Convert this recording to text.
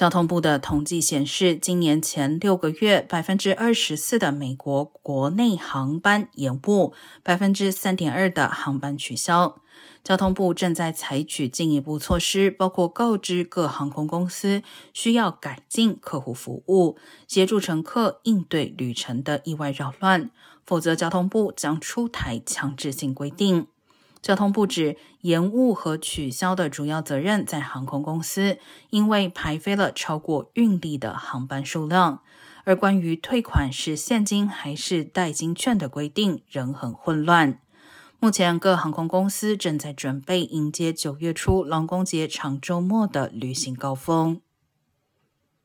交通部的统计显示，今年前六个月，百分之二十四的美国国内航班延误，百分之三点二的航班取消。交通部正在采取进一步措施，包括告知各航空公司需要改进客户服务，协助乘客应对旅程的意外扰乱，否则交通部将出台强制性规定。交通部指，延误和取消的主要责任在航空公司，因为排飞了超过运力的航班数量。而关于退款是现金还是代金券的规定仍很混乱。目前各航空公司正在准备迎接九月初劳工节长周末的旅行高峰。